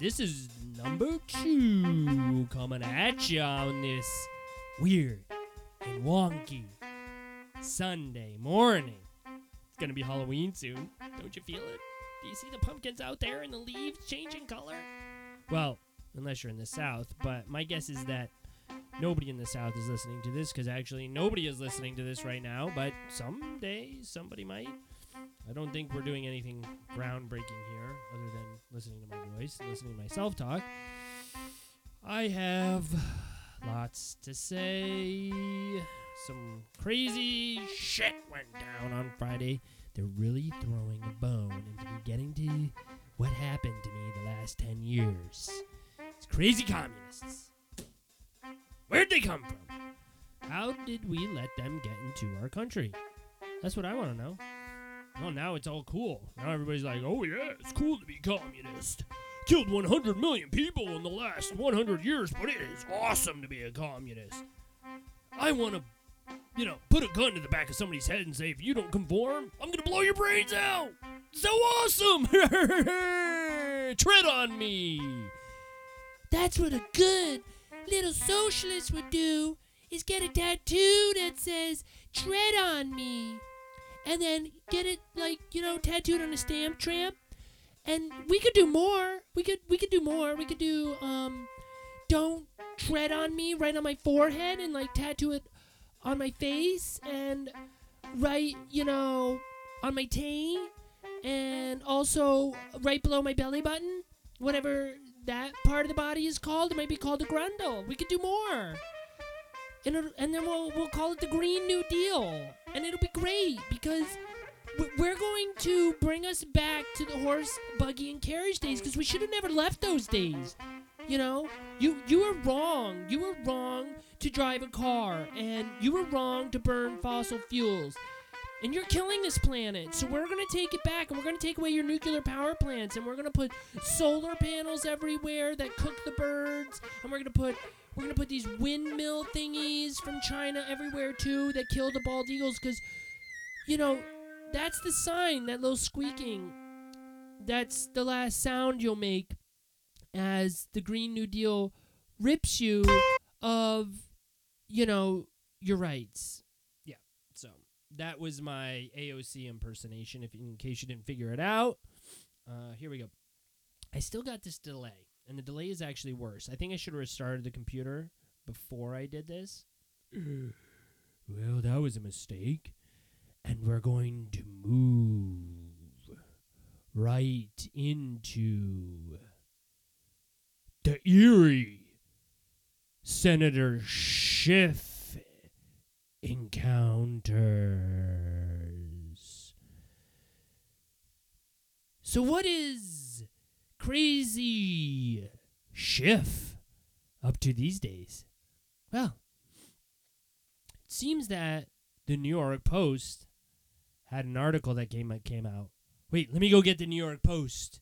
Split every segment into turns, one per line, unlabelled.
This is number two coming at you on this weird and wonky Sunday morning. It's gonna be Halloween soon. Don't you feel it? Do you see the pumpkins out there and the leaves changing color? Well, unless you're in the South, but my guess is that nobody in the South is listening to this because actually nobody is listening to this right now, but someday somebody might. I don't think we're doing anything groundbreaking here other than listening to my voice and listening to myself talk. I have lots to say. Some crazy shit went down on Friday. They're really throwing a bone into getting to what happened to me the last 10 years. It's crazy communists. Where'd they come from? How did we let them get into our country? That's what I want to know. Well, now it's all cool. Now everybody's like, oh, yeah, it's cool to be communist. Killed 100 million people in the last 100 years, but it is awesome to be a communist. I want to, you know, put a gun to the back of somebody's head and say, if you don't conform, I'm going to blow your brains out. So awesome! Tread on me. That's what a good little socialist would do is get a tattoo that says tread on me and then get it like you know tattooed on a stamp tramp. And we could do more. We could we could do more. We could do um don't tread on me right on my forehead and like tattoo it on my face and right you know on my taint and also right below my belly button whatever that part of the body is called. It might be called a grundle. We could do more. And, and then we'll, we'll call it the Green New Deal. And it'll be great because we're going to bring us back to the horse, buggy, and carriage days because we should have never left those days. You know, you you were wrong. You were wrong to drive a car, and you were wrong to burn fossil fuels. And you're killing this planet. So we're going to take it back, and we're going to take away your nuclear power plants, and we're going to put solar panels everywhere that cook the birds, and we're going to put we're gonna put these windmill thingies from China everywhere too that kill the bald eagles because, you know, that's the sign, that little squeaking. That's the last sound you'll make as the Green New Deal rips you of, you know, your rights. Yeah, so that was my AOC impersonation, if in case you didn't figure it out. Uh, here we go. I still got this delay, and the delay is actually worse. I think I should have restarted the computer before I did this. well, that was a mistake. And we're going to move right into the eerie Senator Schiff encounters. So, what is crazy Schiff up to these days? Well, it seems that the New York Post had an article that came came out. Wait, let me go get the New York Post.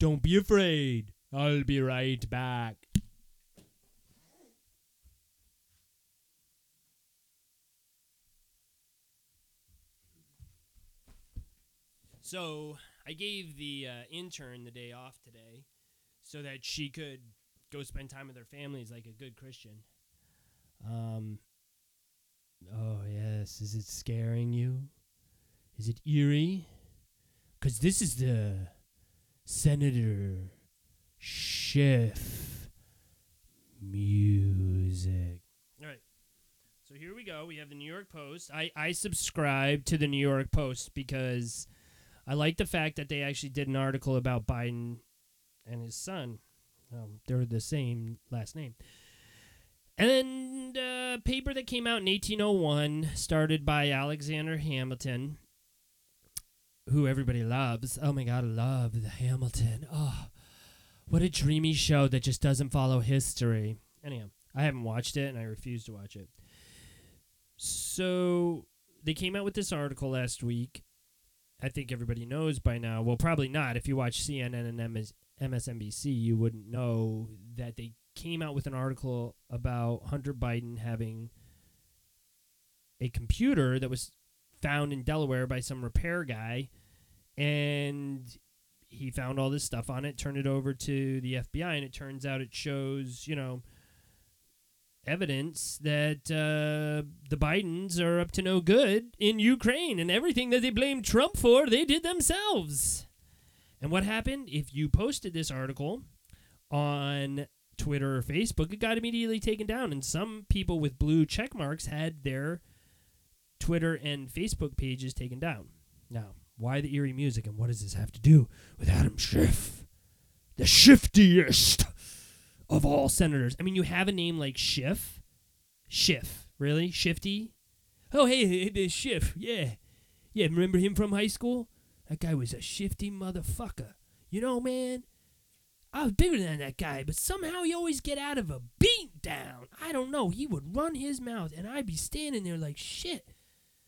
Don't be afraid. I'll be right back. So I gave the uh, intern the day off today so that she could go spend time with her families like a good Christian. Um. Oh yes, is it scaring you? Is it eerie? Cause this is the Senator Schiff music. All right. So here we go. We have the New York Post. I I subscribe to the New York Post because I like the fact that they actually did an article about Biden and his son. Um, they're the same last name. And a paper that came out in 1801, started by Alexander Hamilton, who everybody loves. Oh my God, I love the Hamilton. Oh, what a dreamy show that just doesn't follow history. Anyhow, I haven't watched it and I refuse to watch it. So they came out with this article last week. I think everybody knows by now. Well, probably not. If you watch CNN and MS- MSNBC, you wouldn't know that they came out with an article about Hunter Biden having a computer that was found in Delaware by some repair guy, and he found all this stuff on it, turned it over to the FBI, and it turns out it shows, you know, evidence that uh, the Bidens are up to no good in Ukraine, and everything that they blame Trump for, they did themselves. And what happened? If you posted this article on Twitter or Facebook, it got immediately taken down, and some people with blue check marks had their Twitter and Facebook pages taken down. Now, why the eerie music, and what does this have to do with Adam Schiff, the shiftiest of all senators? I mean, you have a name like Schiff, Schiff, really shifty. Oh, hey, hey, hey Schiff, yeah, yeah. Remember him from high school? That guy was a shifty motherfucker. You know, man. I was bigger than that guy, but somehow he always get out of a beat down. I don't know. He would run his mouth, and I'd be standing there like, shit,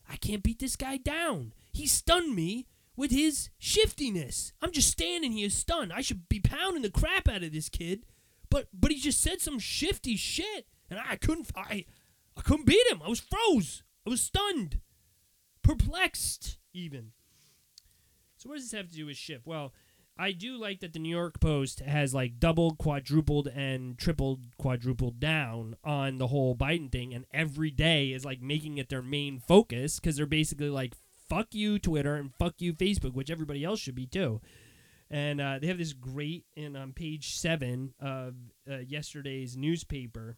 I can't beat this guy down. He stunned me with his shiftiness. I'm just standing here stunned. I should be pounding the crap out of this kid, but but he just said some shifty shit, and I couldn't I I couldn't beat him. I was froze. I was stunned, perplexed even. So what does this have to do with Schiff? Well, I do like that the New York Post has like doubled, quadrupled, and tripled, quadrupled down on the whole Biden thing, and every day is like making it their main focus because they're basically like, fuck you, Twitter, and fuck you, Facebook, which everybody else should be too. And uh, they have this great, and on page seven of uh, yesterday's newspaper,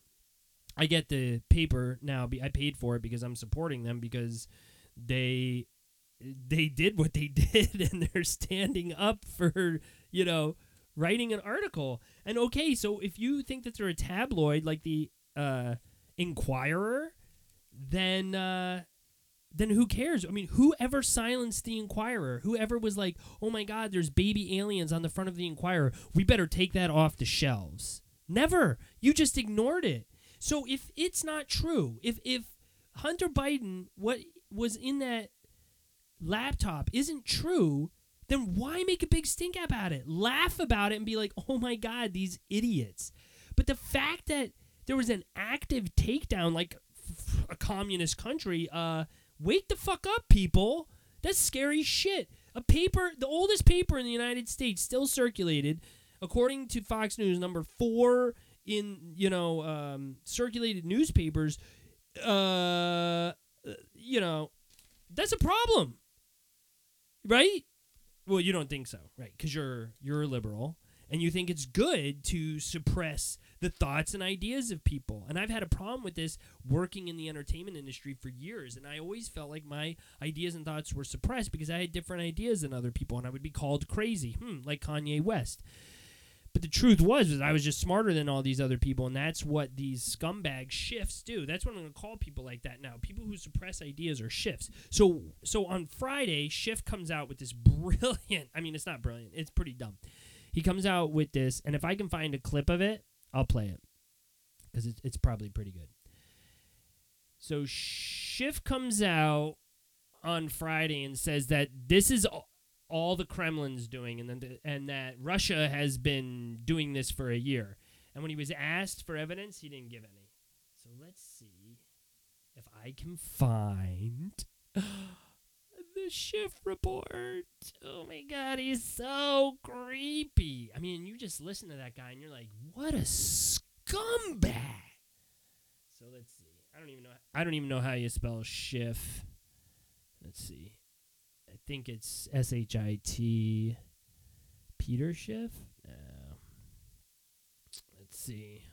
I get the paper now. I paid for it because I'm supporting them because they they did what they did and they're standing up for you know writing an article and okay so if you think that they're a tabloid like the uh Enquirer then uh then who cares? I mean, whoever silenced the Enquirer, whoever was like, "Oh my God, there's baby aliens on the front of the Enquirer. We better take that off the shelves." Never. You just ignored it. So if it's not true, if if Hunter Biden what was in that laptop isn't true, then why make a big stink about it? Laugh about it and be like, "Oh my God, these idiots!" But the fact that there was an active takedown, like a communist country, uh, wake the fuck up, people. That's scary shit. A paper, the oldest paper in the United States, still circulated, according to Fox News, number four in you know um, circulated newspapers. Uh, you know, that's a problem right? Well, you don't think so, right? Because you're you're a liberal and you think it's good to suppress the thoughts and ideas of people. And I've had a problem with this working in the entertainment industry for years, and I always felt like my ideas and thoughts were suppressed because I had different ideas than other people, and I would be called crazy, hmm, like Kanye West. But the truth was, was I was just smarter than all these other people, and that's what these scumbag shifts do. That's what I'm going to call people like that now. People who suppress ideas are shifts. So, so on Friday, Schiff comes out with this brilliant. I mean, it's not brilliant. It's pretty dumb. He comes out with this, and if I can find a clip of it, I'll play it because it's it's probably pretty good. So Schiff comes out on Friday and says that this is all the Kremlin's doing, and then and that Russia has been doing this for a year. And when he was asked for evidence, he didn't give any. So let's see if I can find the Schiff report. Oh my god, he's so creepy. I mean, you just listen to that guy and you're like, what a scumbag. So let's see. I don't even know. I don't even know how you spell shift. Let's see I think it's S H I T. Peter Schiff. No. Let's see.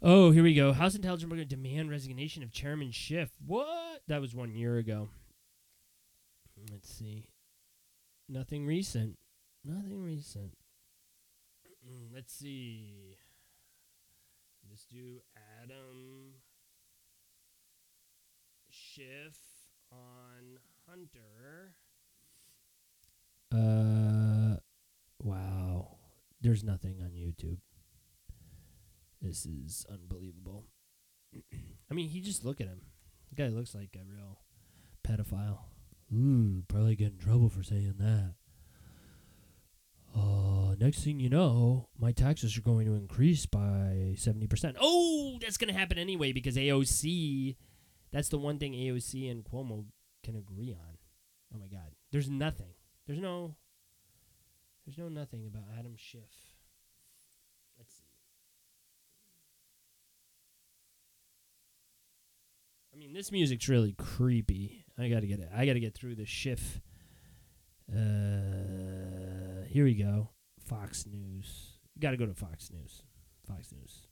Oh, here we go. House Intelligence going to demand resignation of Chairman Schiff. What? That was one year ago. Let's see. Nothing recent. Nothing recent. Mm, let's see. Let's do Adam Schiff on Hunter. Uh, wow. There's nothing on YouTube. This is unbelievable. I mean, he just look at him. The guy looks like a real pedophile. Ooh, probably get in trouble for saying that. Uh, next thing you know, my taxes are going to increase by 70%. Oh, that's going to happen anyway because AOC That's the one thing AOC and Cuomo can agree on. Oh my God, there's nothing. There's no. There's no nothing about Adam Schiff. Let's see. I mean, this music's really creepy. I gotta get it. I gotta get through the shift. Uh, here we go. Fox News. Got to go to Fox News. Fox News.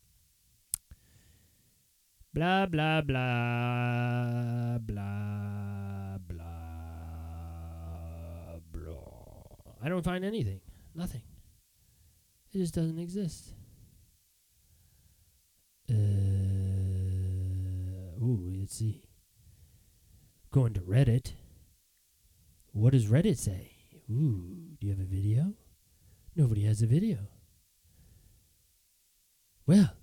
Blah blah blah blah blah blah. I don't find anything. Nothing. It just doesn't exist. Uh, ooh, let's see. Going to Reddit. What does Reddit say? Ooh, do you have a video? Nobody has a video. Well,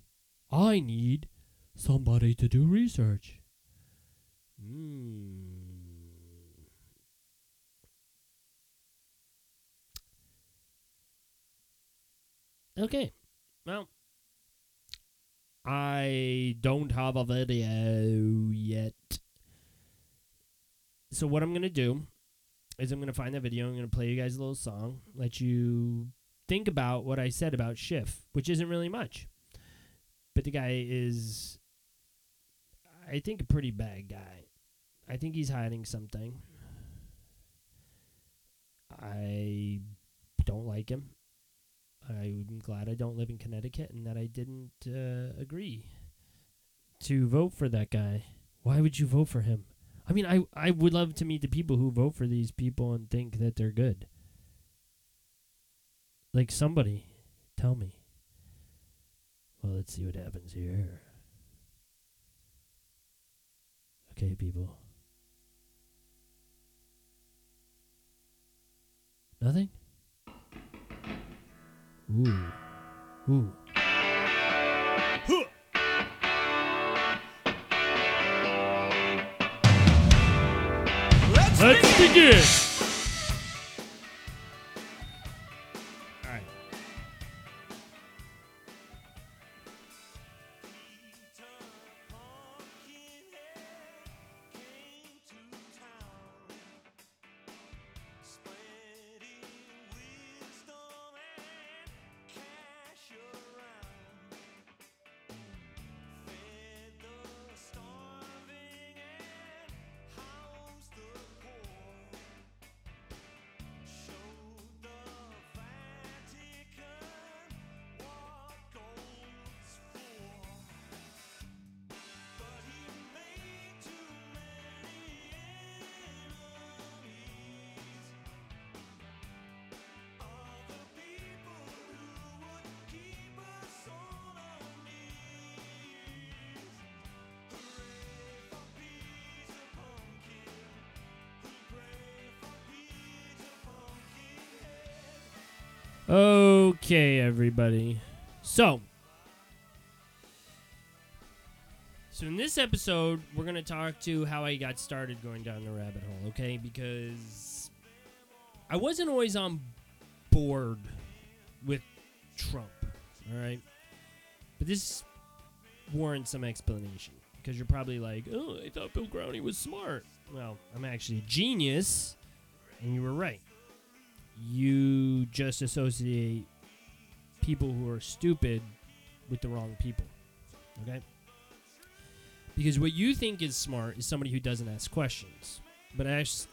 I need somebody to do research. Hmm. Okay. Well, I don't have a video yet. So what I'm to do is I'm to find that video. I'm to play you guys a little song, let you think about what I said about Schiff, which isn't really much. But the guy is, I think, a pretty bad guy. I think he's hiding something. I don't like him. I'm glad I don't live in Connecticut and that I didn't uh, agree to vote for that guy. Why would you vote for him? I mean, I I would love to meet the people who vote for these people and think that they're good. Like somebody, tell me. Well, let's see what happens here. Okay, people. Nothing? Ooh. Ooh. Let's begin. Okay, everybody. So, so in this episode, we're gonna talk to how I got started going down the rabbit hole. Okay, because I wasn't always on board with Trump. All right, but this warrants some explanation because you're probably like, "Oh, I thought Bill Growney was smart." Well, I'm actually a genius, and you were right you just associate people who are stupid with the wrong people. Okay? Because what you think is smart is somebody who doesn't ask questions. But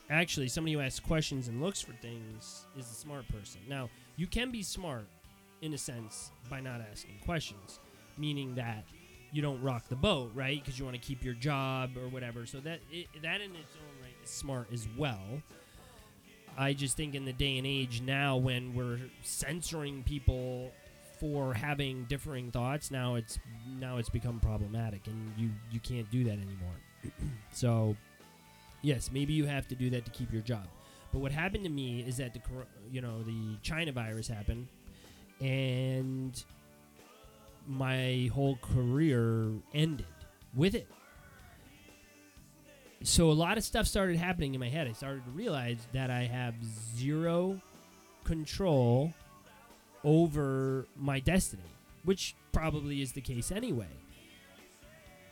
actually, somebody who asks questions and looks for things is a smart person. Now, you can be smart in a sense by not asking questions, meaning that you don't rock the boat, right? Because you want to keep your job or whatever. So that it, that in its own right is smart as well. I just think in the day and age now when we're censoring people for having differing thoughts, now it's now it's become problematic and you you can't do that anymore. so, yes, maybe you have to do that to keep your job. But what happened to me is that the you know, the China virus happened and my whole career ended with it so a lot of stuff started happening in my head. I started to realize that I have zero control over my destiny, which probably is the case anyway.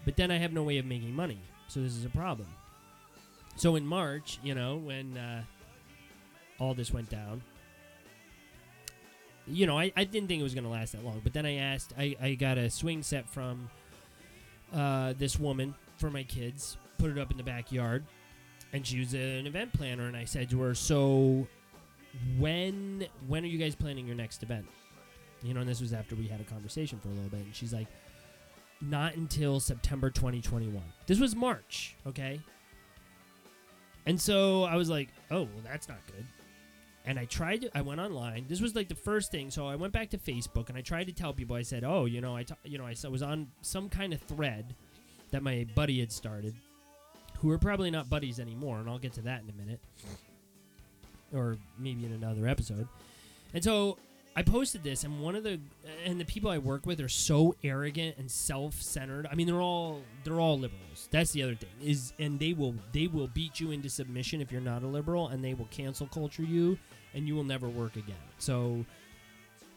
But then I have no way of making money. So this is a problem. So in March, you know, when uh, all this went down, you know, I, I didn't think it was going to last that long. But then I asked, I, I got a swing set from uh, this woman for my kids, put it up in the backyard, and she was an event planner. And I said to her, "So, when when are you guys planning your next event?" You know, and this was after we had a conversation for a little bit, and she's like, "Not until September 2021." This was March, okay. And so I was like, "Oh, well, that's not good." and I tried to, I went online. This was like the first thing. So I went back to Facebook and I tried to tell people. I said, "Oh, you know, I, t- you know, I was on some kind of thread that my buddy had started, who are probably not buddies anymore, and I'll get to that in a minute, or maybe in another episode." And so I posted this, and one of the and the people I work with are so arrogant and self-centered. I mean, they're all they're all liberals. That's the other thing is, and they will they will beat you into submission if you're not a liberal, and they will cancel culture you and you will never work again. So,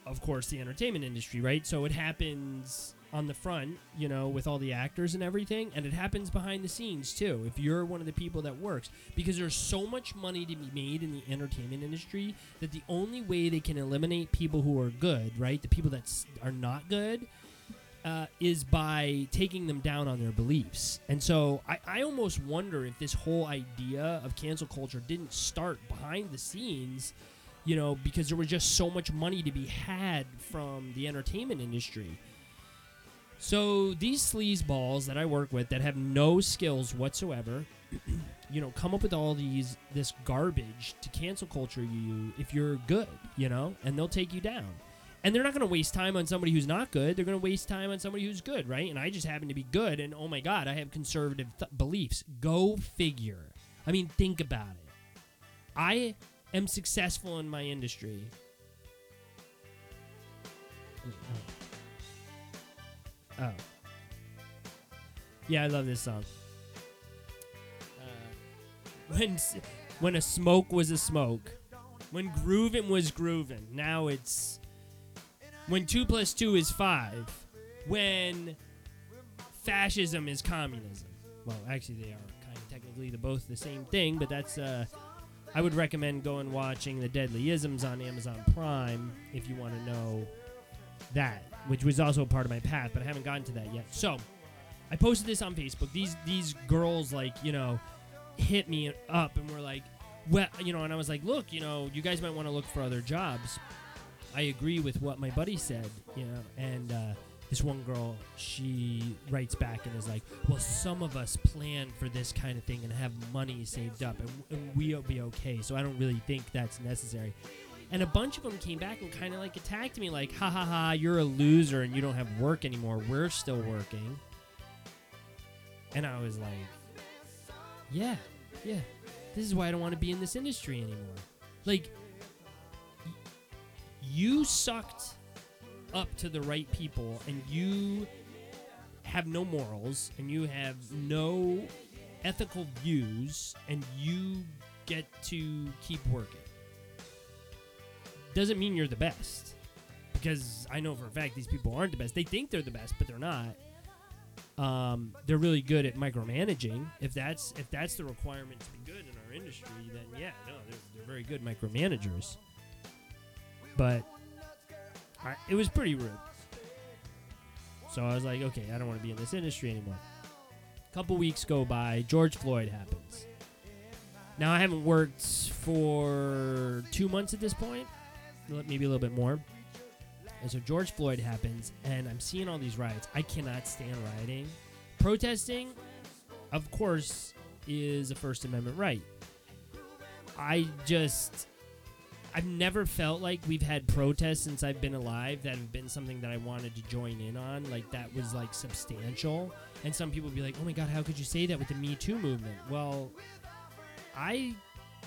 of course, the entertainment industry, right? So it happens on the front, you know, with all the actors and everything, and it happens behind the scenes too. If you're one of the people that works, because there's so much money to be made in the entertainment industry that the only way they can eliminate people who are good, right, the people that are not good, uh, is by taking them down on their beliefs. And so I, I almost wonder if this whole idea of cancel culture didn't start behind the scenes, you know, because there was just so much money to be had from the entertainment industry. So these sleaze balls that I work with that have no skills whatsoever, you know, come up with all these this garbage to cancel culture you if you're good, you know, and they'll take you down. And they're not going to waste time on somebody who's not good. They're going to waste time on somebody who's good, right? And I just happen to be good. And oh my God, I have conservative th- beliefs. Go figure. I mean, think about it. I am successful in my industry. Oh. Yeah, I love this song. Uh, when when a smoke was a smoke, when grooving was grooving. Now it's when 2 plus 2 is 5, when fascism is communism. Well, actually, they are kind of technically the both the same thing, but that's. Uh, I would recommend going watching the Deadly Isms on Amazon Prime if you want to know that, which was also a part of my path, but I haven't gotten to that yet. So, I posted this on Facebook. These these girls like you know hit me up and were like, well, you know, and I was like, look, you know, you guys might want to look for other jobs. I agree with what my buddy said, you know, and uh, this one girl, she writes back and is like, well, some of us plan for this kind of thing and have money saved up, and, and we'll be okay. So I don't really think that's necessary. And a bunch of them came back and kind of like attacked me, like, ha ha ha, you're a loser and you don't have work anymore. We're still working. And I was like, yeah, yeah, this is why I don't want to be in this industry anymore. Like, you sucked up to the right people and you have no morals and you have no ethical views and you get to keep working. Doesn't mean you're the best. Because I know for a fact these people aren't the best. They think they're the best, but they're not. Um, they're really good at micromanaging. If that's if that's the requirement to be good in our industry, then yeah, no, they're, they're very good micromanagers but I, it was pretty rude. So I was like, okay, I don't want to be in this industry anymore. A couple weeks go by, George Floyd happens. Now I haven't worked for two months at this point, maybe a little bit more. And so George Floyd happens, and I'm seeing all these riots. I cannot stand rioting. Protesting, of course, is a First Amendment right. I just I've never felt like we've had protests since I've been alive that have been something that I wanted to join in on. Like that was like substantial. And some people be like, "Oh my God, how could you say that with the Me Too movement?" Well, I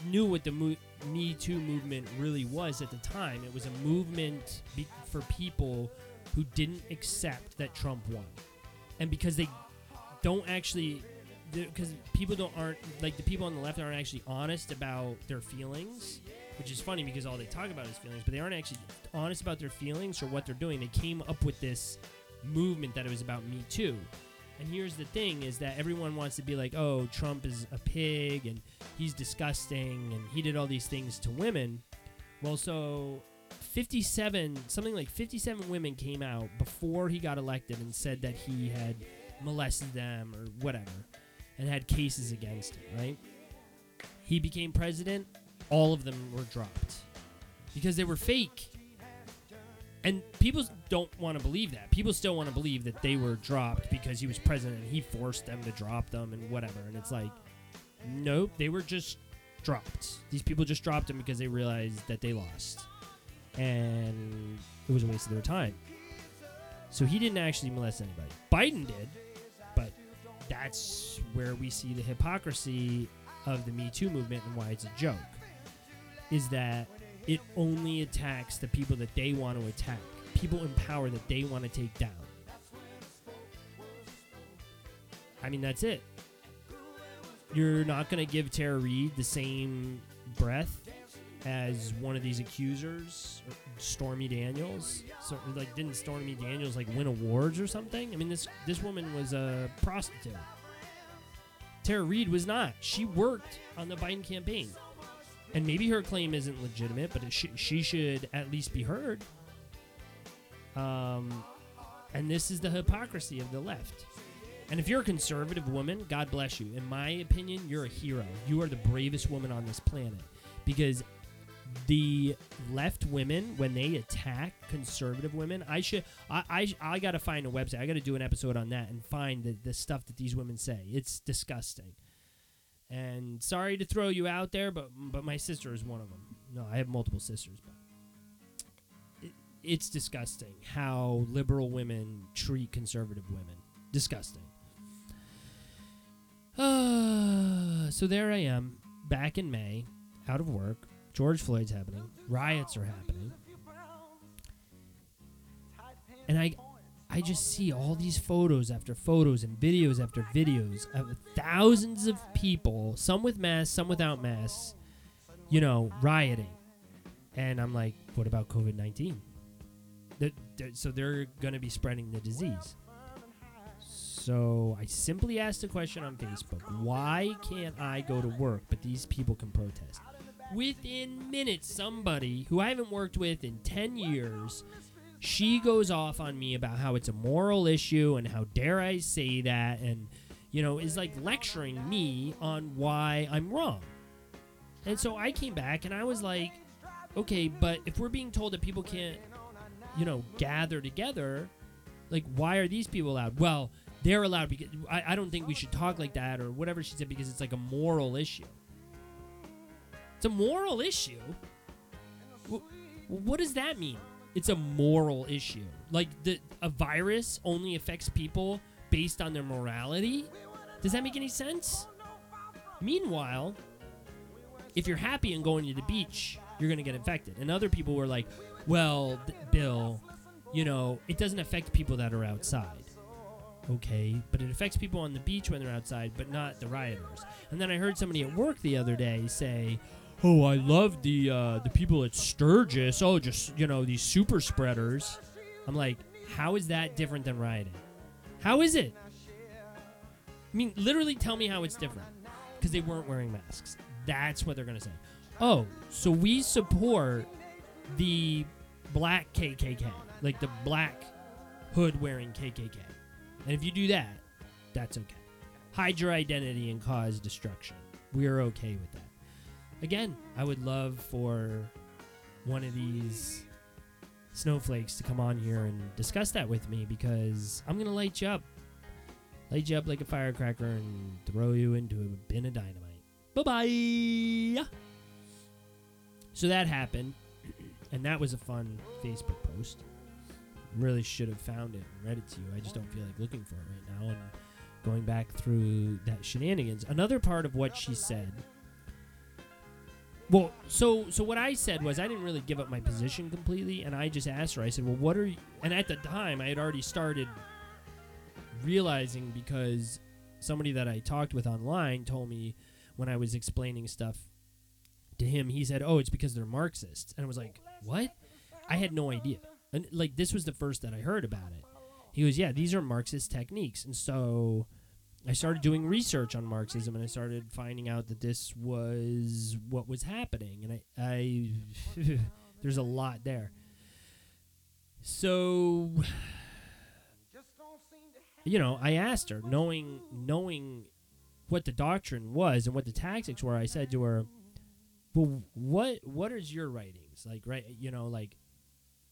knew what the Mo- Me Too movement really was at the time. It was a movement be- for people who didn't accept that Trump won, and because they don't actually because people don't aren't like the people on the left aren't actually honest about their feelings which is funny because all they talk about is feelings, but they aren't actually honest about their feelings or what they're doing. They came up with this movement that it was about Me Too. And here's the thing is that everyone wants to be like, "Oh, Trump is a pig and he's disgusting and he did all these things to women." Well, so 57 something like 57 women came out before he got elected and said that he had molested them or whatever and had cases against him, right? He became president, all of them were dropped because they were fake. And people don't want to believe that. People still want to believe that they were dropped because he was president and he forced them to drop them and whatever. And it's like, nope, they were just dropped. These people just dropped him because they realized that they lost. And it was a waste of their time. So he didn't actually molest anybody. Biden did, but that's where we see the hypocrisy of the Me Too movement and why it's a joke. Is that it only attacks the people that they want to attack, people in power that they want to take down. I mean, that's it. You're not going to give Tara Reade the same breath as one of these accusers, Stormy Daniels. So, like, didn't Stormy Daniels like win awards or something? I mean, this this woman was a prostitute. Tara Reade was not. She worked on the Biden campaign, and maybe her claim isn't legitimate, but sh- she should at least be heard. Um, and this is the hypocrisy of the left. And if you're a conservative woman, God bless you. In my opinion, you're a hero. You are the bravest woman on this planet because the left women when they attack conservative women i should i i, I gotta find a website i gotta do an episode on that and find the, the stuff that these women say it's disgusting and sorry to throw you out there but but my sister is one of them no i have multiple sisters but it, it's disgusting how liberal women treat conservative women disgusting uh, so there i am back in may out of work George Floyd's happening. Riots are happening. And I I just see all these photos after photos and videos after videos of thousands of people, some with masks, some without masks, you know, rioting. And I'm like, what about COVID 19? So they're going to be spreading the disease. So I simply asked a question on Facebook why can't I go to work, but these people can protest? within minutes, somebody who I haven't worked with in 10 years, she goes off on me about how it's a moral issue and how dare I say that, and, you know, is like lecturing me on why I'm wrong. And so I came back and I was like, okay, but if we're being told that people can't, you know, gather together, like, why are these people allowed? Well, they're allowed because I, I don't think we should talk like that or whatever she said because it's like a moral issue. It's a moral issue. What does that mean? It's a moral issue. Like the a virus only affects people based on their morality? Does that make any sense? Meanwhile, if you're happy and going to the beach, you're going to get infected. And other people were like, "Well, Bill, you know, it doesn't affect people that are outside." Okay, but it affects people on the beach when they're outside, but not the rioters. And then I heard somebody at work the other day say, oh, I love the uh, the people at Sturgis. Oh, just you know these super spreaders. I'm like, how is that different than rioting? How is it? I mean, literally tell me how it's different. Because they weren't wearing masks. That's what they're gonna say. Oh, so we support the black KKK, like the black hood wearing KKK. And if you do that, that's okay. Hide your identity and cause destruction. We are okay with that again, I would love for one of these snowflakes to come on here and discuss that with me because I'm gonna light you up, light you up like a firecracker, and throw you into a bin of dynamite. Bye bye. So that happened, and that was a fun Facebook post. Really should have found it and read it to you. I just don't feel like looking for it right now and going back through that shenanigans. Another part of what she said well, so so what I said was I didn't really give up my position completely, and I just asked her. I said, "Well, what are you?" And at the time, I had already started realizing because somebody that I talked with online told me when I was explaining stuff to him, he said, "Oh, it's because they're Marxists," and I was like, "What?" I had no idea, and like this was the first that I heard about it. he goes, yeah, these are Marxist techniques. And so I started doing research on Marxism and I started finding out that this was what was happening. And I, I there's a lot there. So, you know, I asked her, knowing knowing what the doctrine was and what the tactics were. I said to her, "Well, what what is your writings like? Right? You know, like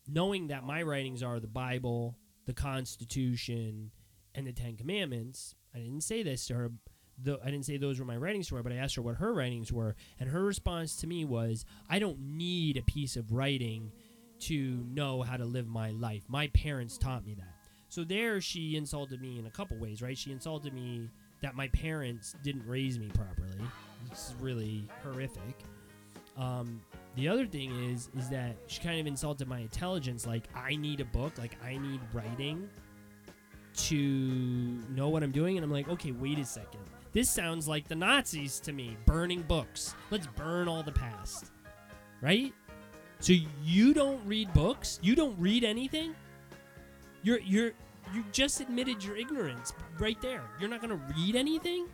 knowing that my writings are the Bible, the Constitution, and the Ten Commandments. I didn't say this to her. Though I didn't say those were my writings to her, but I asked her what her writings were, and her response to me was, "I don't need a piece of writing to know how to live my life. My parents taught me that." So there, she insulted me in a couple ways, right? She insulted me that my parents didn't raise me properly. It's really horrific. Um, the other thing is, is that she kind of insulted my intelligence. Like I need a book, like I need writing to know what I'm doing. And I'm like, okay, wait a second. This sounds like the Nazis to me, burning books. Let's burn all the past, right? So you don't read books? You don't read anything? You're you're you just admitted your ignorance right there. You're not gonna read anything?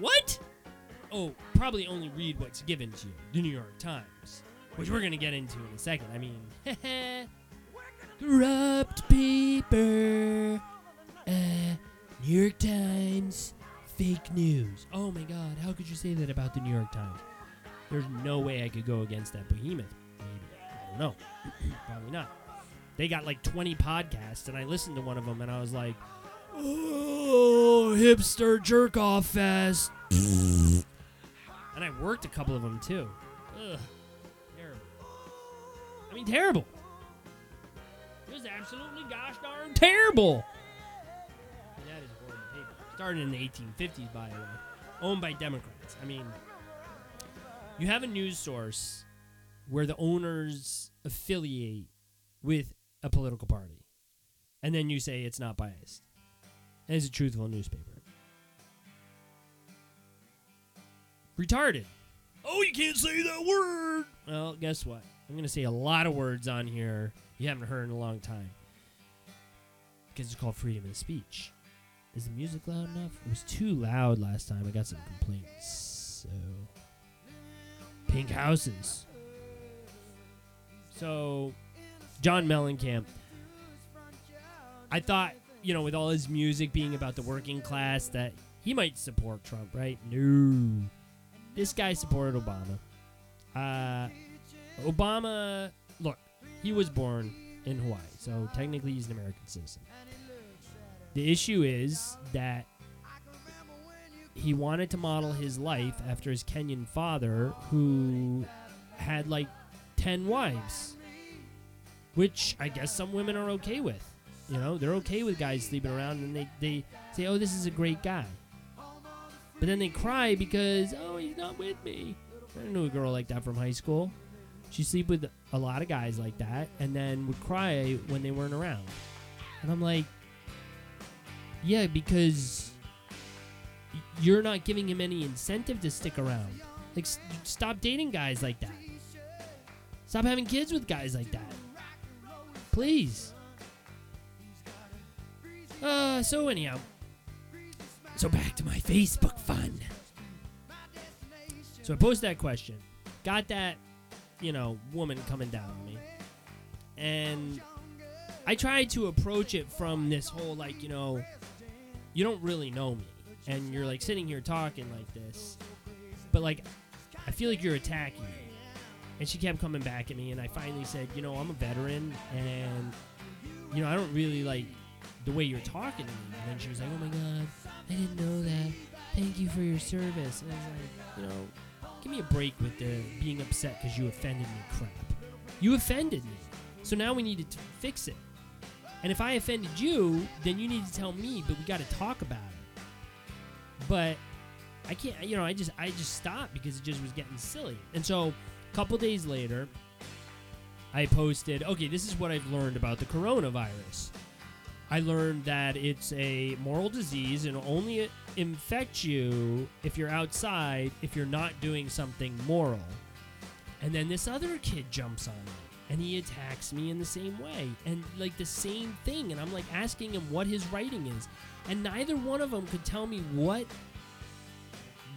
What? Oh, probably only read what's given to you. The New York Times, which we're gonna get into in a second. I mean, corrupt paper. Uh, New York Times, fake news. Oh my God, how could you say that about the New York Times? There's no way I could go against that behemoth. Maybe I don't know. Probably not. They got like 20 podcasts, and I listened to one of them, and I was like, "Oh, hipster jerk off fest." and I worked a couple of them too. Ugh, terrible. I mean, terrible. It was absolutely gosh darn terrible. That is a horrible paper. Started in the 1850s, by the way. Owned by Democrats. I mean, you have a news source where the owners affiliate with a political party, and then you say it's not biased. And it's a truthful newspaper. Retarded. Oh, you can't say that word. Well, guess what? I'm going to say a lot of words on here you haven't heard in a long time. Because it's called freedom of speech. Is the music loud enough? It was too loud last time. I got some complaints. So. Pink houses. So, John Mellencamp. I thought, you know, with all his music being about the working class, that he might support Trump, right? No. This guy supported Obama. Uh, Obama, he was born in Hawaii, so technically he's an American citizen. The issue is that he wanted to model his life after his Kenyan father, who had like 10 wives, which I guess some women are okay with. You know, they're okay with guys sleeping around and they, they say, oh, this is a great guy. But then they cry because, oh, he's not with me. I knew a girl like that from high school. She sleep with a lot of guys like that and then would cry when they weren't around. And I'm like, yeah, because you're not giving him any incentive to stick around. Like, stop dating guys like that. Stop having kids with guys like that. Please. Uh, so anyhow. So back to my Facebook fun. So I posted that question. Got that, you know, woman coming down on me. And I tried to approach it from this whole, like, you know, you don't really know me. And you're, like, sitting here talking like this. But, like, I feel like you're attacking me. And she kept coming back at me. And I finally said, you know, I'm a veteran. And, you know, I don't really like the way you're talking to me. And then she was like, oh my God, I didn't know that. Thank you for your service. And I was like, you know, give me a break with the being upset because you offended me crap. You offended me. So now we need to fix it. And if I offended you, then you need to tell me, but we got to talk about it. But I can't, you know, I just I just stopped because it just was getting silly. And so a couple days later, I posted, okay, this is what I've learned about the coronavirus. I learned that it's a moral disease and only infect you if you're outside, if you're not doing something moral. And then this other kid jumps on me and he attacks me in the same way and like the same thing. And i'm like asking him what his writing is. And neither one of them could tell me what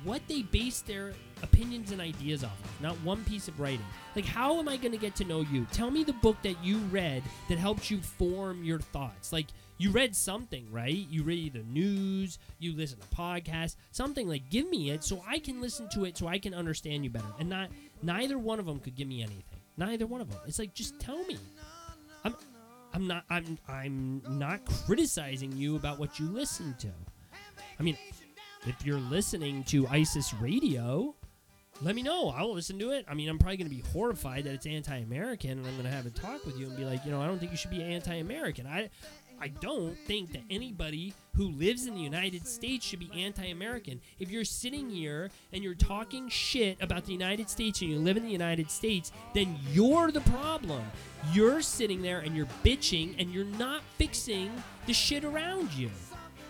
what they base their opinions and ideas off of. Not one piece of writing. Like how am i going to get to know you? Tell me the book that you read that helped you form your thoughts. Like you read something right you read the news you listen to podcasts something like give me it so i can listen to it so i can understand you better and not neither one of them could give me anything neither one of them it's like just tell me i'm i'm not i'm i'm not criticizing you about what you listen to i mean if you're listening to isis radio let me know. I'll listen to it. I mean, I'm probably going to be horrified that it's anti-American, and I'm going to have a talk with you and be like, you know, I don't think you should be anti-American. I, I don't think that anybody who lives in the United States should be anti-American. If you're sitting here and you're talking shit about the United States and you live in the United States, then you're the problem. You're sitting there and you're bitching and you're not fixing the shit around you.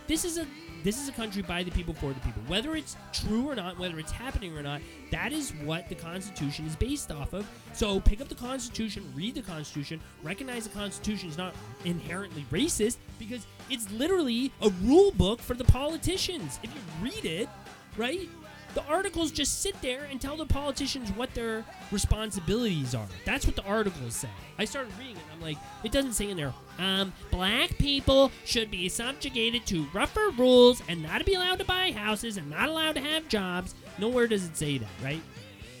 This is a this is a country by the people for the people. Whether it's true or not, whether it's happening or not, that is what the Constitution is based off of. So pick up the Constitution, read the Constitution, recognize the Constitution is not inherently racist because it's literally a rule book for the politicians. If you read it, right? The articles just sit there and tell the politicians what their responsibilities are. That's what the articles say. I started reading it I'm like, it doesn't say in there, um, black people should be subjugated to rougher rules and not be allowed to buy houses and not allowed to have jobs. Nowhere does it say that, right?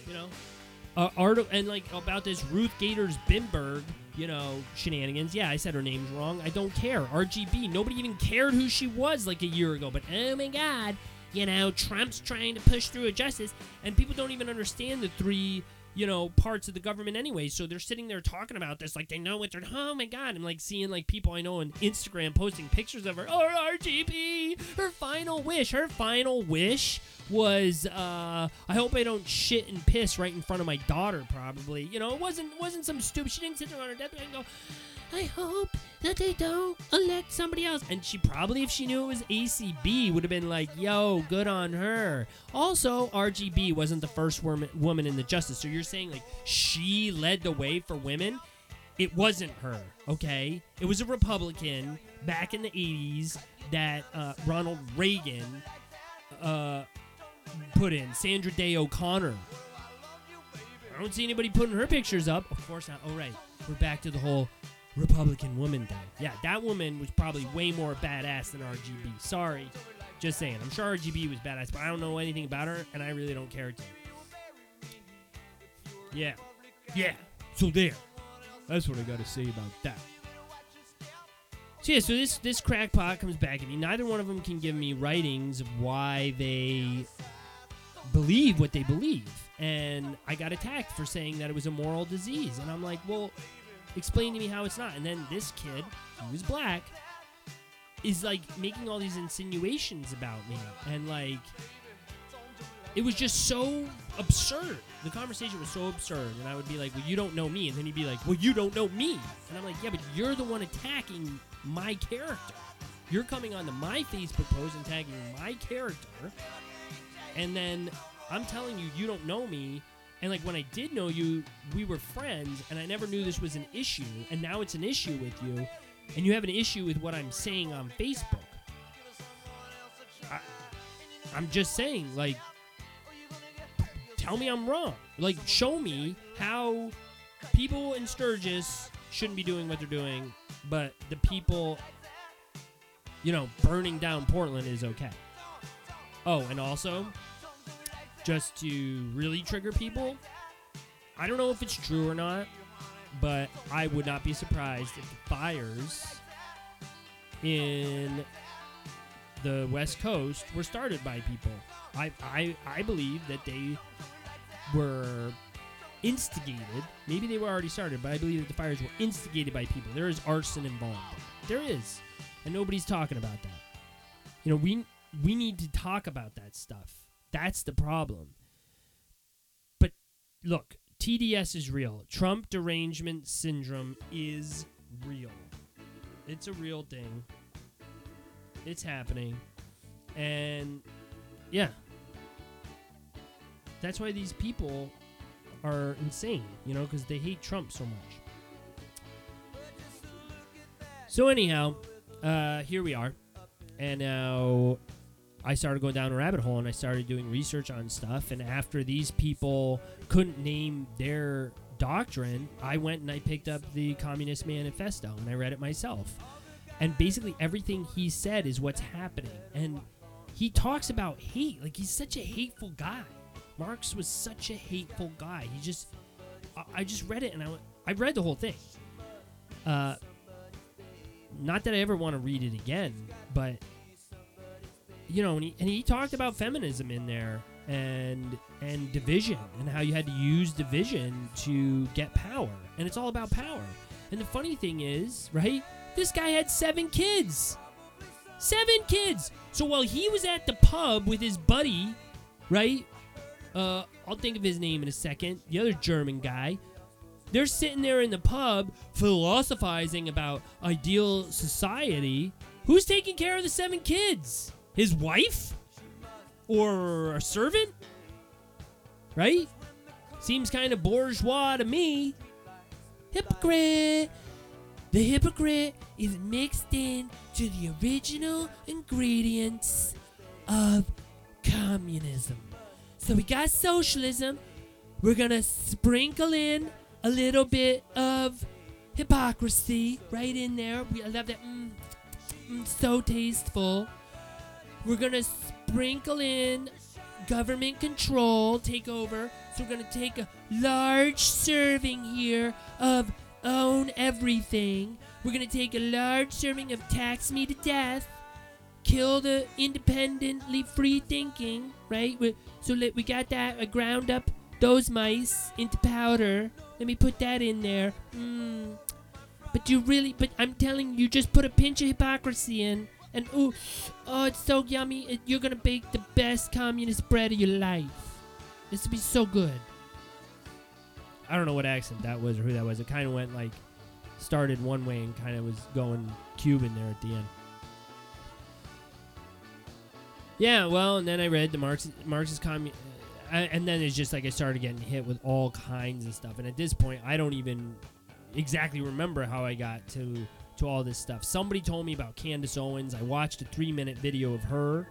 You know? Uh, art- and like about this Ruth Gators Bimberg, you know, shenanigans. Yeah, I said her name's wrong. I don't care. RGB. Nobody even cared who she was like a year ago. But oh my God, you know, Trump's trying to push through a justice, and people don't even understand the three, you know, parts of the government anyway. So they're sitting there talking about this like they know what they're. Oh my god! I'm like seeing like people I know on Instagram posting pictures of her. Oh, RGB, her final wish. Her final wish was uh I hope I don't shit and piss right in front of my daughter probably. You know, it wasn't wasn't some stupid she didn't sit there on her deathbed and go, I hope that they don't elect somebody else. And she probably, if she knew it was ACB, would have been like, yo, good on her. Also, RGB wasn't the first woman, in the justice. So you're saying, like, she led the way for women? It wasn't her, okay? It was a Republican back in the 80s that uh, Ronald Reagan uh, put in, Sandra Day O'Connor. I don't see anybody putting her pictures up. Of course not. Oh, right. We're back to the whole Republican woman thing. Yeah, that woman was probably way more badass than RGB. Sorry. Just saying. I'm sure RGB was badass, but I don't know anything about her, and I really don't care to. Yeah. Yeah. So there. That's what I got to say about that. So yeah, so this this crackpot comes back at me. Neither one of them can give me writings of why they believe what they believe, and I got attacked for saying that it was a moral disease, and I'm like, well, explain to me how it's not. And then this kid, who is black, is like making all these insinuations about me, and like it was just so absurd. The conversation was so absurd, and I would be like, "Well, you don't know me," and then he'd be like, "Well, you don't know me," and I'm like, "Yeah, but you're the one attacking my character. You're coming onto my Facebook post and tagging my character, and then I'm telling you you don't know me." And like when I did know you, we were friends, and I never knew this was an issue, and now it's an issue with you, and you have an issue with what I'm saying on Facebook. I, I'm just saying, like, tell me I'm wrong. Like, show me how people in Sturgis shouldn't be doing what they're doing, but the people, you know, burning down Portland is okay. Oh, and also, just to really trigger people, I don't know if it's true or not, but I would not be surprised if the fires in the West Coast were started by people. I, I, I believe that they were instigated. Maybe they were already started, but I believe that the fires were instigated by people. There is arson involved. There is, and nobody's talking about that. You know, we we need to talk about that stuff. That's the problem. But look, TDS is real. Trump derangement syndrome is real. It's a real thing. It's happening. And yeah. That's why these people are insane, you know, because they hate Trump so much. So anyhow, uh, here we are, and now I started going down a rabbit hole, and I started doing research on stuff. And after these people couldn't name their doctrine, I went and I picked up the Communist Manifesto and I read it myself. And basically everything he said is what's happening. And he talks about hate. Like he's such a hateful guy. Marx was such a hateful guy. He just, I, I just read it and I went, I read the whole thing. Uh, not that I ever want to read it again, but you know, and he, and he talked about feminism in there and and division and how you had to use division to get power, and it's all about power. And the funny thing is, right? This guy had seven kids. Seven kids. So while he was at the pub with his buddy, right? Uh, I'll think of his name in a second. The other German guy. They're sitting there in the pub philosophizing about ideal society. Who's taking care of the seven kids? His wife? Or a servant? Right? Seems kind of bourgeois to me. Hypocrite! The hypocrite is mixed in to the original ingredients of communism. So we got socialism. We're gonna sprinkle in a little bit of hypocrisy right in there. We, I love that. Mm, mm, so tasteful. We're gonna sprinkle in government control, take over. So we're gonna take a large serving here of own everything. We're gonna take a large serving of tax me to death, kill the independently free thinking, right? We, so let, we got that. Ground up those mice into powder. Let me put that in there. Mm. But you really, but I'm telling you, just put a pinch of hypocrisy in, and ooh, oh, it's so yummy. You're gonna bake the best communist bread of your life. This will be so good. I don't know what accent that was or who that was. It kind of went like started one way and kind of was going Cuban there at the end. Yeah, well, and then I read the Marx Marxist commun, uh, and then it's just like I started getting hit with all kinds of stuff. And at this point, I don't even exactly remember how I got to to all this stuff. Somebody told me about Candace Owens. I watched a three minute video of her,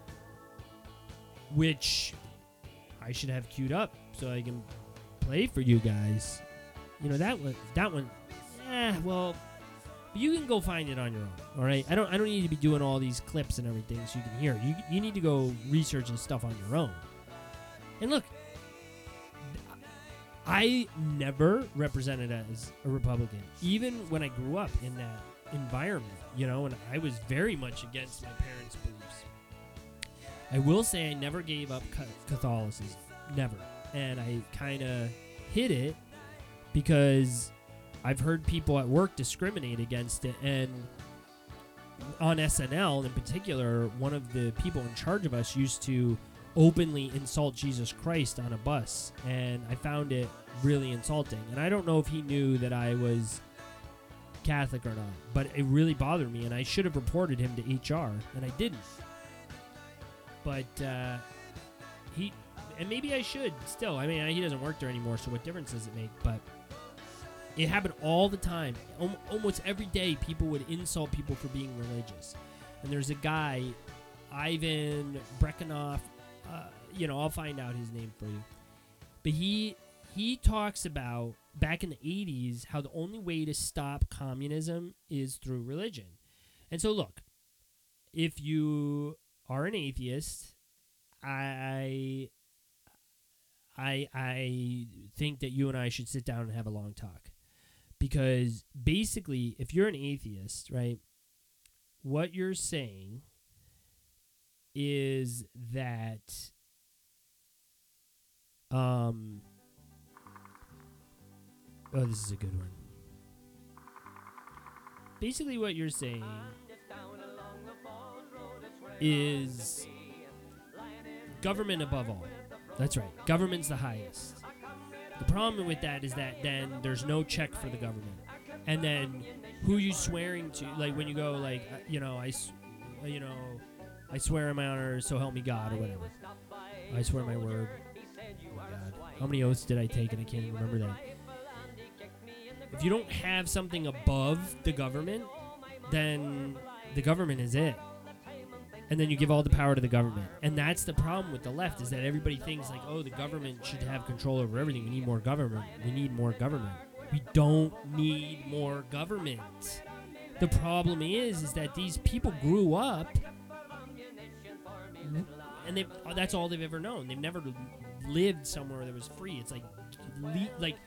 which I should have queued up so I can play for you guys. You know that one. That one. Eh, well, you can go find it on your own. All right. I don't. I don't need to be doing all these clips and everything so you can hear. You you need to go research and stuff on your own. And look, I never represented as a Republican, even when I grew up in that environment. You know, and I was very much against my parents' beliefs. I will say I never gave up Catholicism. Never and I kind of hid it because I've heard people at work discriminate against it. And on SNL in particular, one of the people in charge of us used to openly insult Jesus Christ on a bus. And I found it really insulting. And I don't know if he knew that I was Catholic or not, but it really bothered me. And I should have reported him to HR, and I didn't. But uh, he and maybe I should still. I mean, he doesn't work there anymore, so what difference does it make? But it happened all the time. Almost every day, people would insult people for being religious. And there's a guy, Ivan Brekanoff. Uh, you know, I'll find out his name for you. But he he talks about back in the 80s how the only way to stop communism is through religion. And so, look, if you are an atheist, I I I think that you and I should sit down and have a long talk. Because basically, if you're an atheist, right, what you're saying is that um oh this is a good one. Basically what you're saying is government above all. That's right. Government's the highest. The problem with that is that then there's no check for the government. And then who you swearing to? Like when you go like uh, you know I, uh, you know, I swear in my honor, so help me God or whatever. I swear my word. Oh God. How many oaths did I take and I can't even remember that. If you don't have something above the government, then the government is it. And then you give all the power to the government. And that's the problem with the left is that everybody thinks like, oh, the government should have control over everything. We need more government. We need more government. We don't need more government. The problem is is that these people grew up and they that's all they've ever known. They've never lived somewhere that was free. It's like like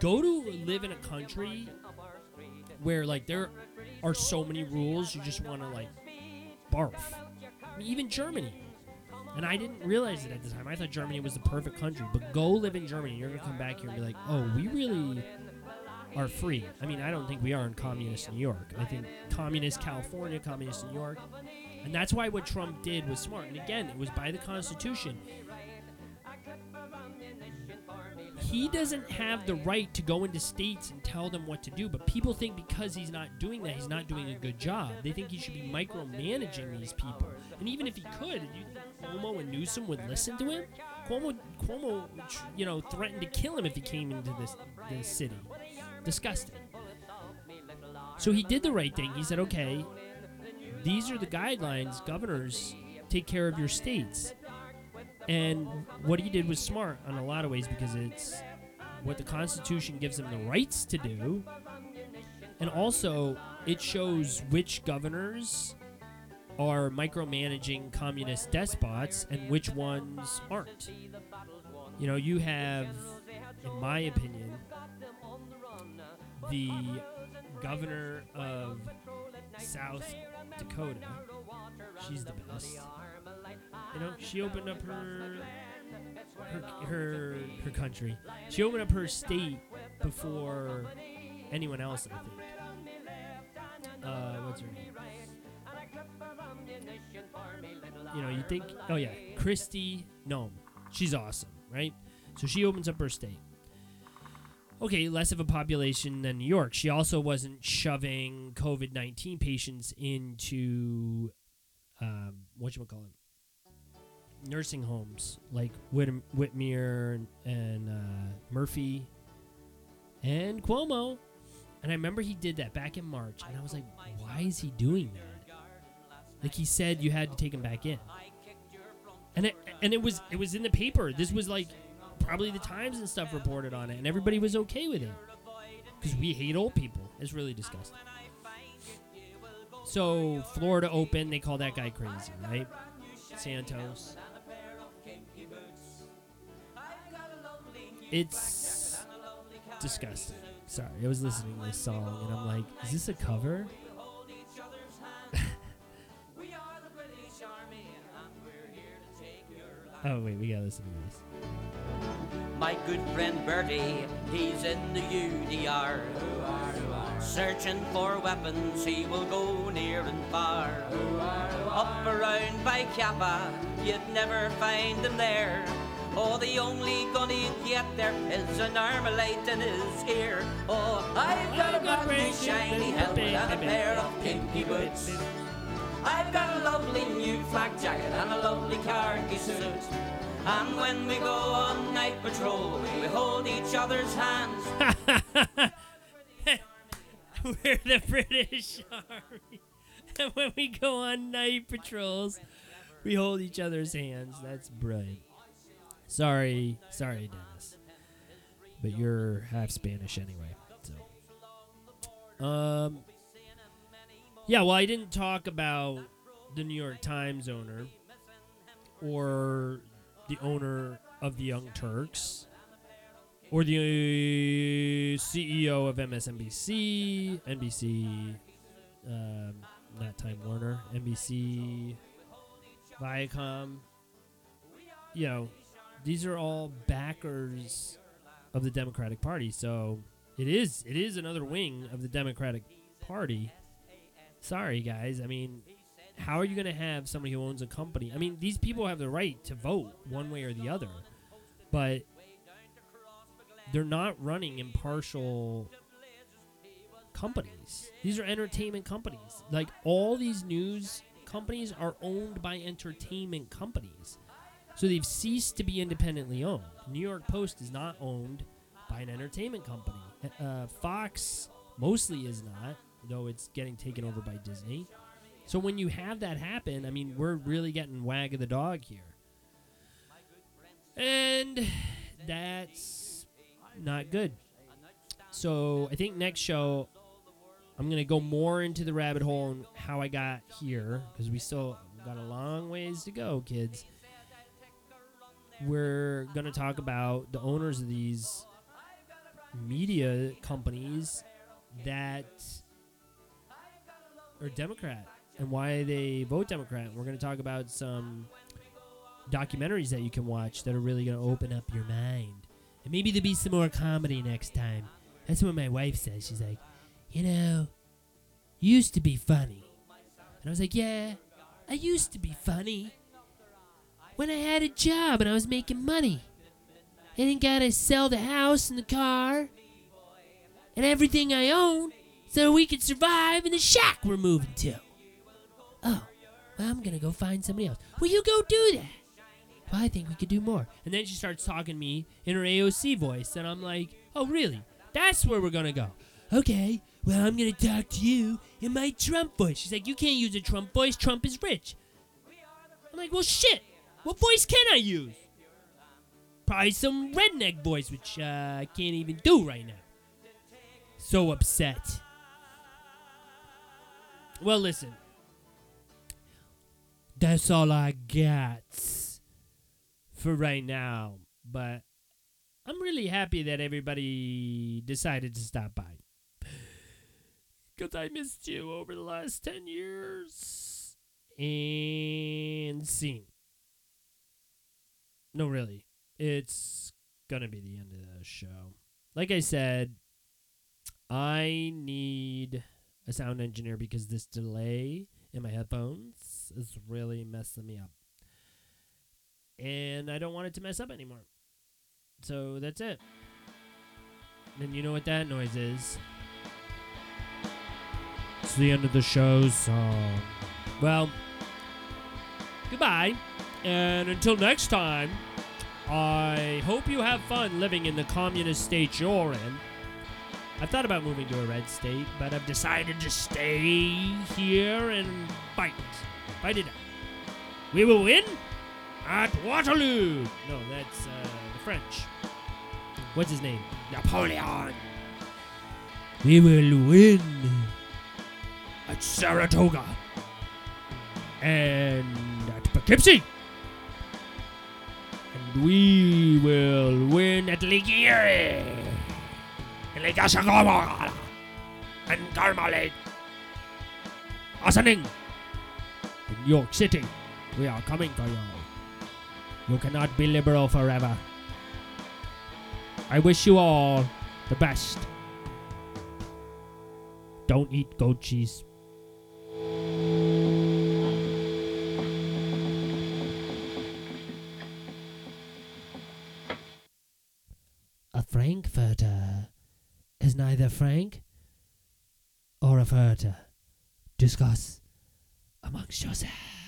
go to live in a country where like there are so many rules you just want to like barf. I mean, even Germany. And I didn't realize it at the time. I thought Germany was the perfect country. But go live in Germany. You're going to come back here and be like, oh, we really are free. I mean, I don't think we are in communist New York. I think communist California, communist New York. And that's why what Trump did was smart. And again, it was by the Constitution. He doesn't have the right to go into states and tell them what to do, but people think because he's not doing that, he's not doing a good job. They think he should be micromanaging these people. And even if he could, you think Cuomo and Newsom would listen to him? Cuomo, Cuomo, you know, threatened to kill him if he came into this, this city. Disgusting. So he did the right thing. He said, okay, these are the guidelines, governors, take care of your states. And what he did was smart on a lot of ways because it's what the Constitution gives him the rights to do. And also, it shows which governors are micromanaging communist despots and which ones aren't. You know, you have, in my opinion, the governor of South Dakota. She's the best. You know, she opened up her her her her country. She opened up her state before anyone else. I think. Uh, what's her name? You know, you think? Oh yeah, Kristi Noem. She's awesome, right? So she opens up her state. Okay, less of a population than New York. She also wasn't shoving COVID nineteen patients into um, what you call it, nursing homes like Whit- Whitmer and, and uh, Murphy and Cuomo. And I remember he did that back in March, and I was like, why is he doing that? Like he said, you had to take him back in, and it and it was it was in the paper. This was like probably the Times and stuff reported on it, and everybody was okay with it because we hate old people. It's really disgusting. So Florida Open, they call that guy crazy, right? Santos. It's disgusting. Sorry, I was listening to this song and I'm like, is this a cover? oh wait, we gotta listen to this.
My good friend Bertie, he's in the UDR. Searching for weapons, he will go near and far. Up around by Kappa, you'd never find him there. Oh, the only gun he'd get there is an armalite in his ear. Oh, I've got a brand new shiny helmet and a pair of pinky boots. I've got a lovely new flak jacket and a lovely khaki suit. And when we go on night patrol, we hold each other's hands.
We're the British Army. And when we go on night patrols, we hold each other's hands. That's brilliant. Sorry, sorry, Dennis. But you're half Spanish anyway. So. Um Yeah, well I didn't talk about the New York Times owner or the owner of the Young Turks or the CEO of MSNBC, NBC, um, not Time Warner, NBC, Viacom. You know, these are all backers of the Democratic Party. So it is it is another wing of the Democratic Party. Sorry, guys. I mean, how are you going to have somebody who owns a company? I mean, these people have the right to vote one way or the other, but they're not running impartial companies. These are entertainment companies. Like all these news companies are owned by entertainment companies. So they've ceased to be independently owned. New York Post is not owned by an entertainment company. Uh, Fox mostly is not. though it's getting taken over by Disney. So when you have that happen, I mean, we're really getting wag of the dog here. And that's not good. So I think next show, I'm going to go more into the rabbit hole and how I got here because we still got a long ways to go, kids. We're going to talk about the owners of these media companies that are Democrat and why they vote Democrat. We're going to talk about some documentaries that you can watch that are really going to open up your mind. And maybe there'll be some more comedy next time. That's what my wife says. She's like, you know, you used to be funny. And I was like, yeah, I used to be funny. When I had a job and I was making money. And then gotta sell the house and the car and everything I own so we could survive in the shack we're moving to. Oh, well, I'm gonna go find somebody else. Will you go do that? Well, I think we could do more. And then she starts talking to me in her AOC voice, and I'm like, oh, really? That's where we're gonna go. Okay, well, I'm gonna talk to you in my Trump voice. She's like, you can't use a Trump voice. Trump is rich. I'm like, well, shit. What voice can I use? Probably some redneck voice, which uh, I can't even do right now. So upset. Well, listen. That's all I got for right now. But I'm really happy that everybody decided to stop by. Because I missed you over the last 10 years. And scene. No, really. It's to be the end of the show. Like I said, I need a sound engineer because this delay in my headphones is really messing me up. And I don't want it to mess up anymore. So that's it. And you know what that noise is? It's the end of the show song. Well, goodbye. And until next time, I hope you have fun living in the communist state you're in. I've thought about moving to a red state, but I've decided to stay here and fight. Fight it out. We will win at Waterloo. No, that's uh, the French. What's his name? Napoleon. We will win at Saratoga and at Poughkeepsie. We will win at Lake Ashagama and Carmelite. Asaning in York City. We are coming for you. You cannot be liberal forever. I wish you all the best. Don't eat goat cheese. Frankfurter is neither frank or a furter. Discuss amongst yourselves.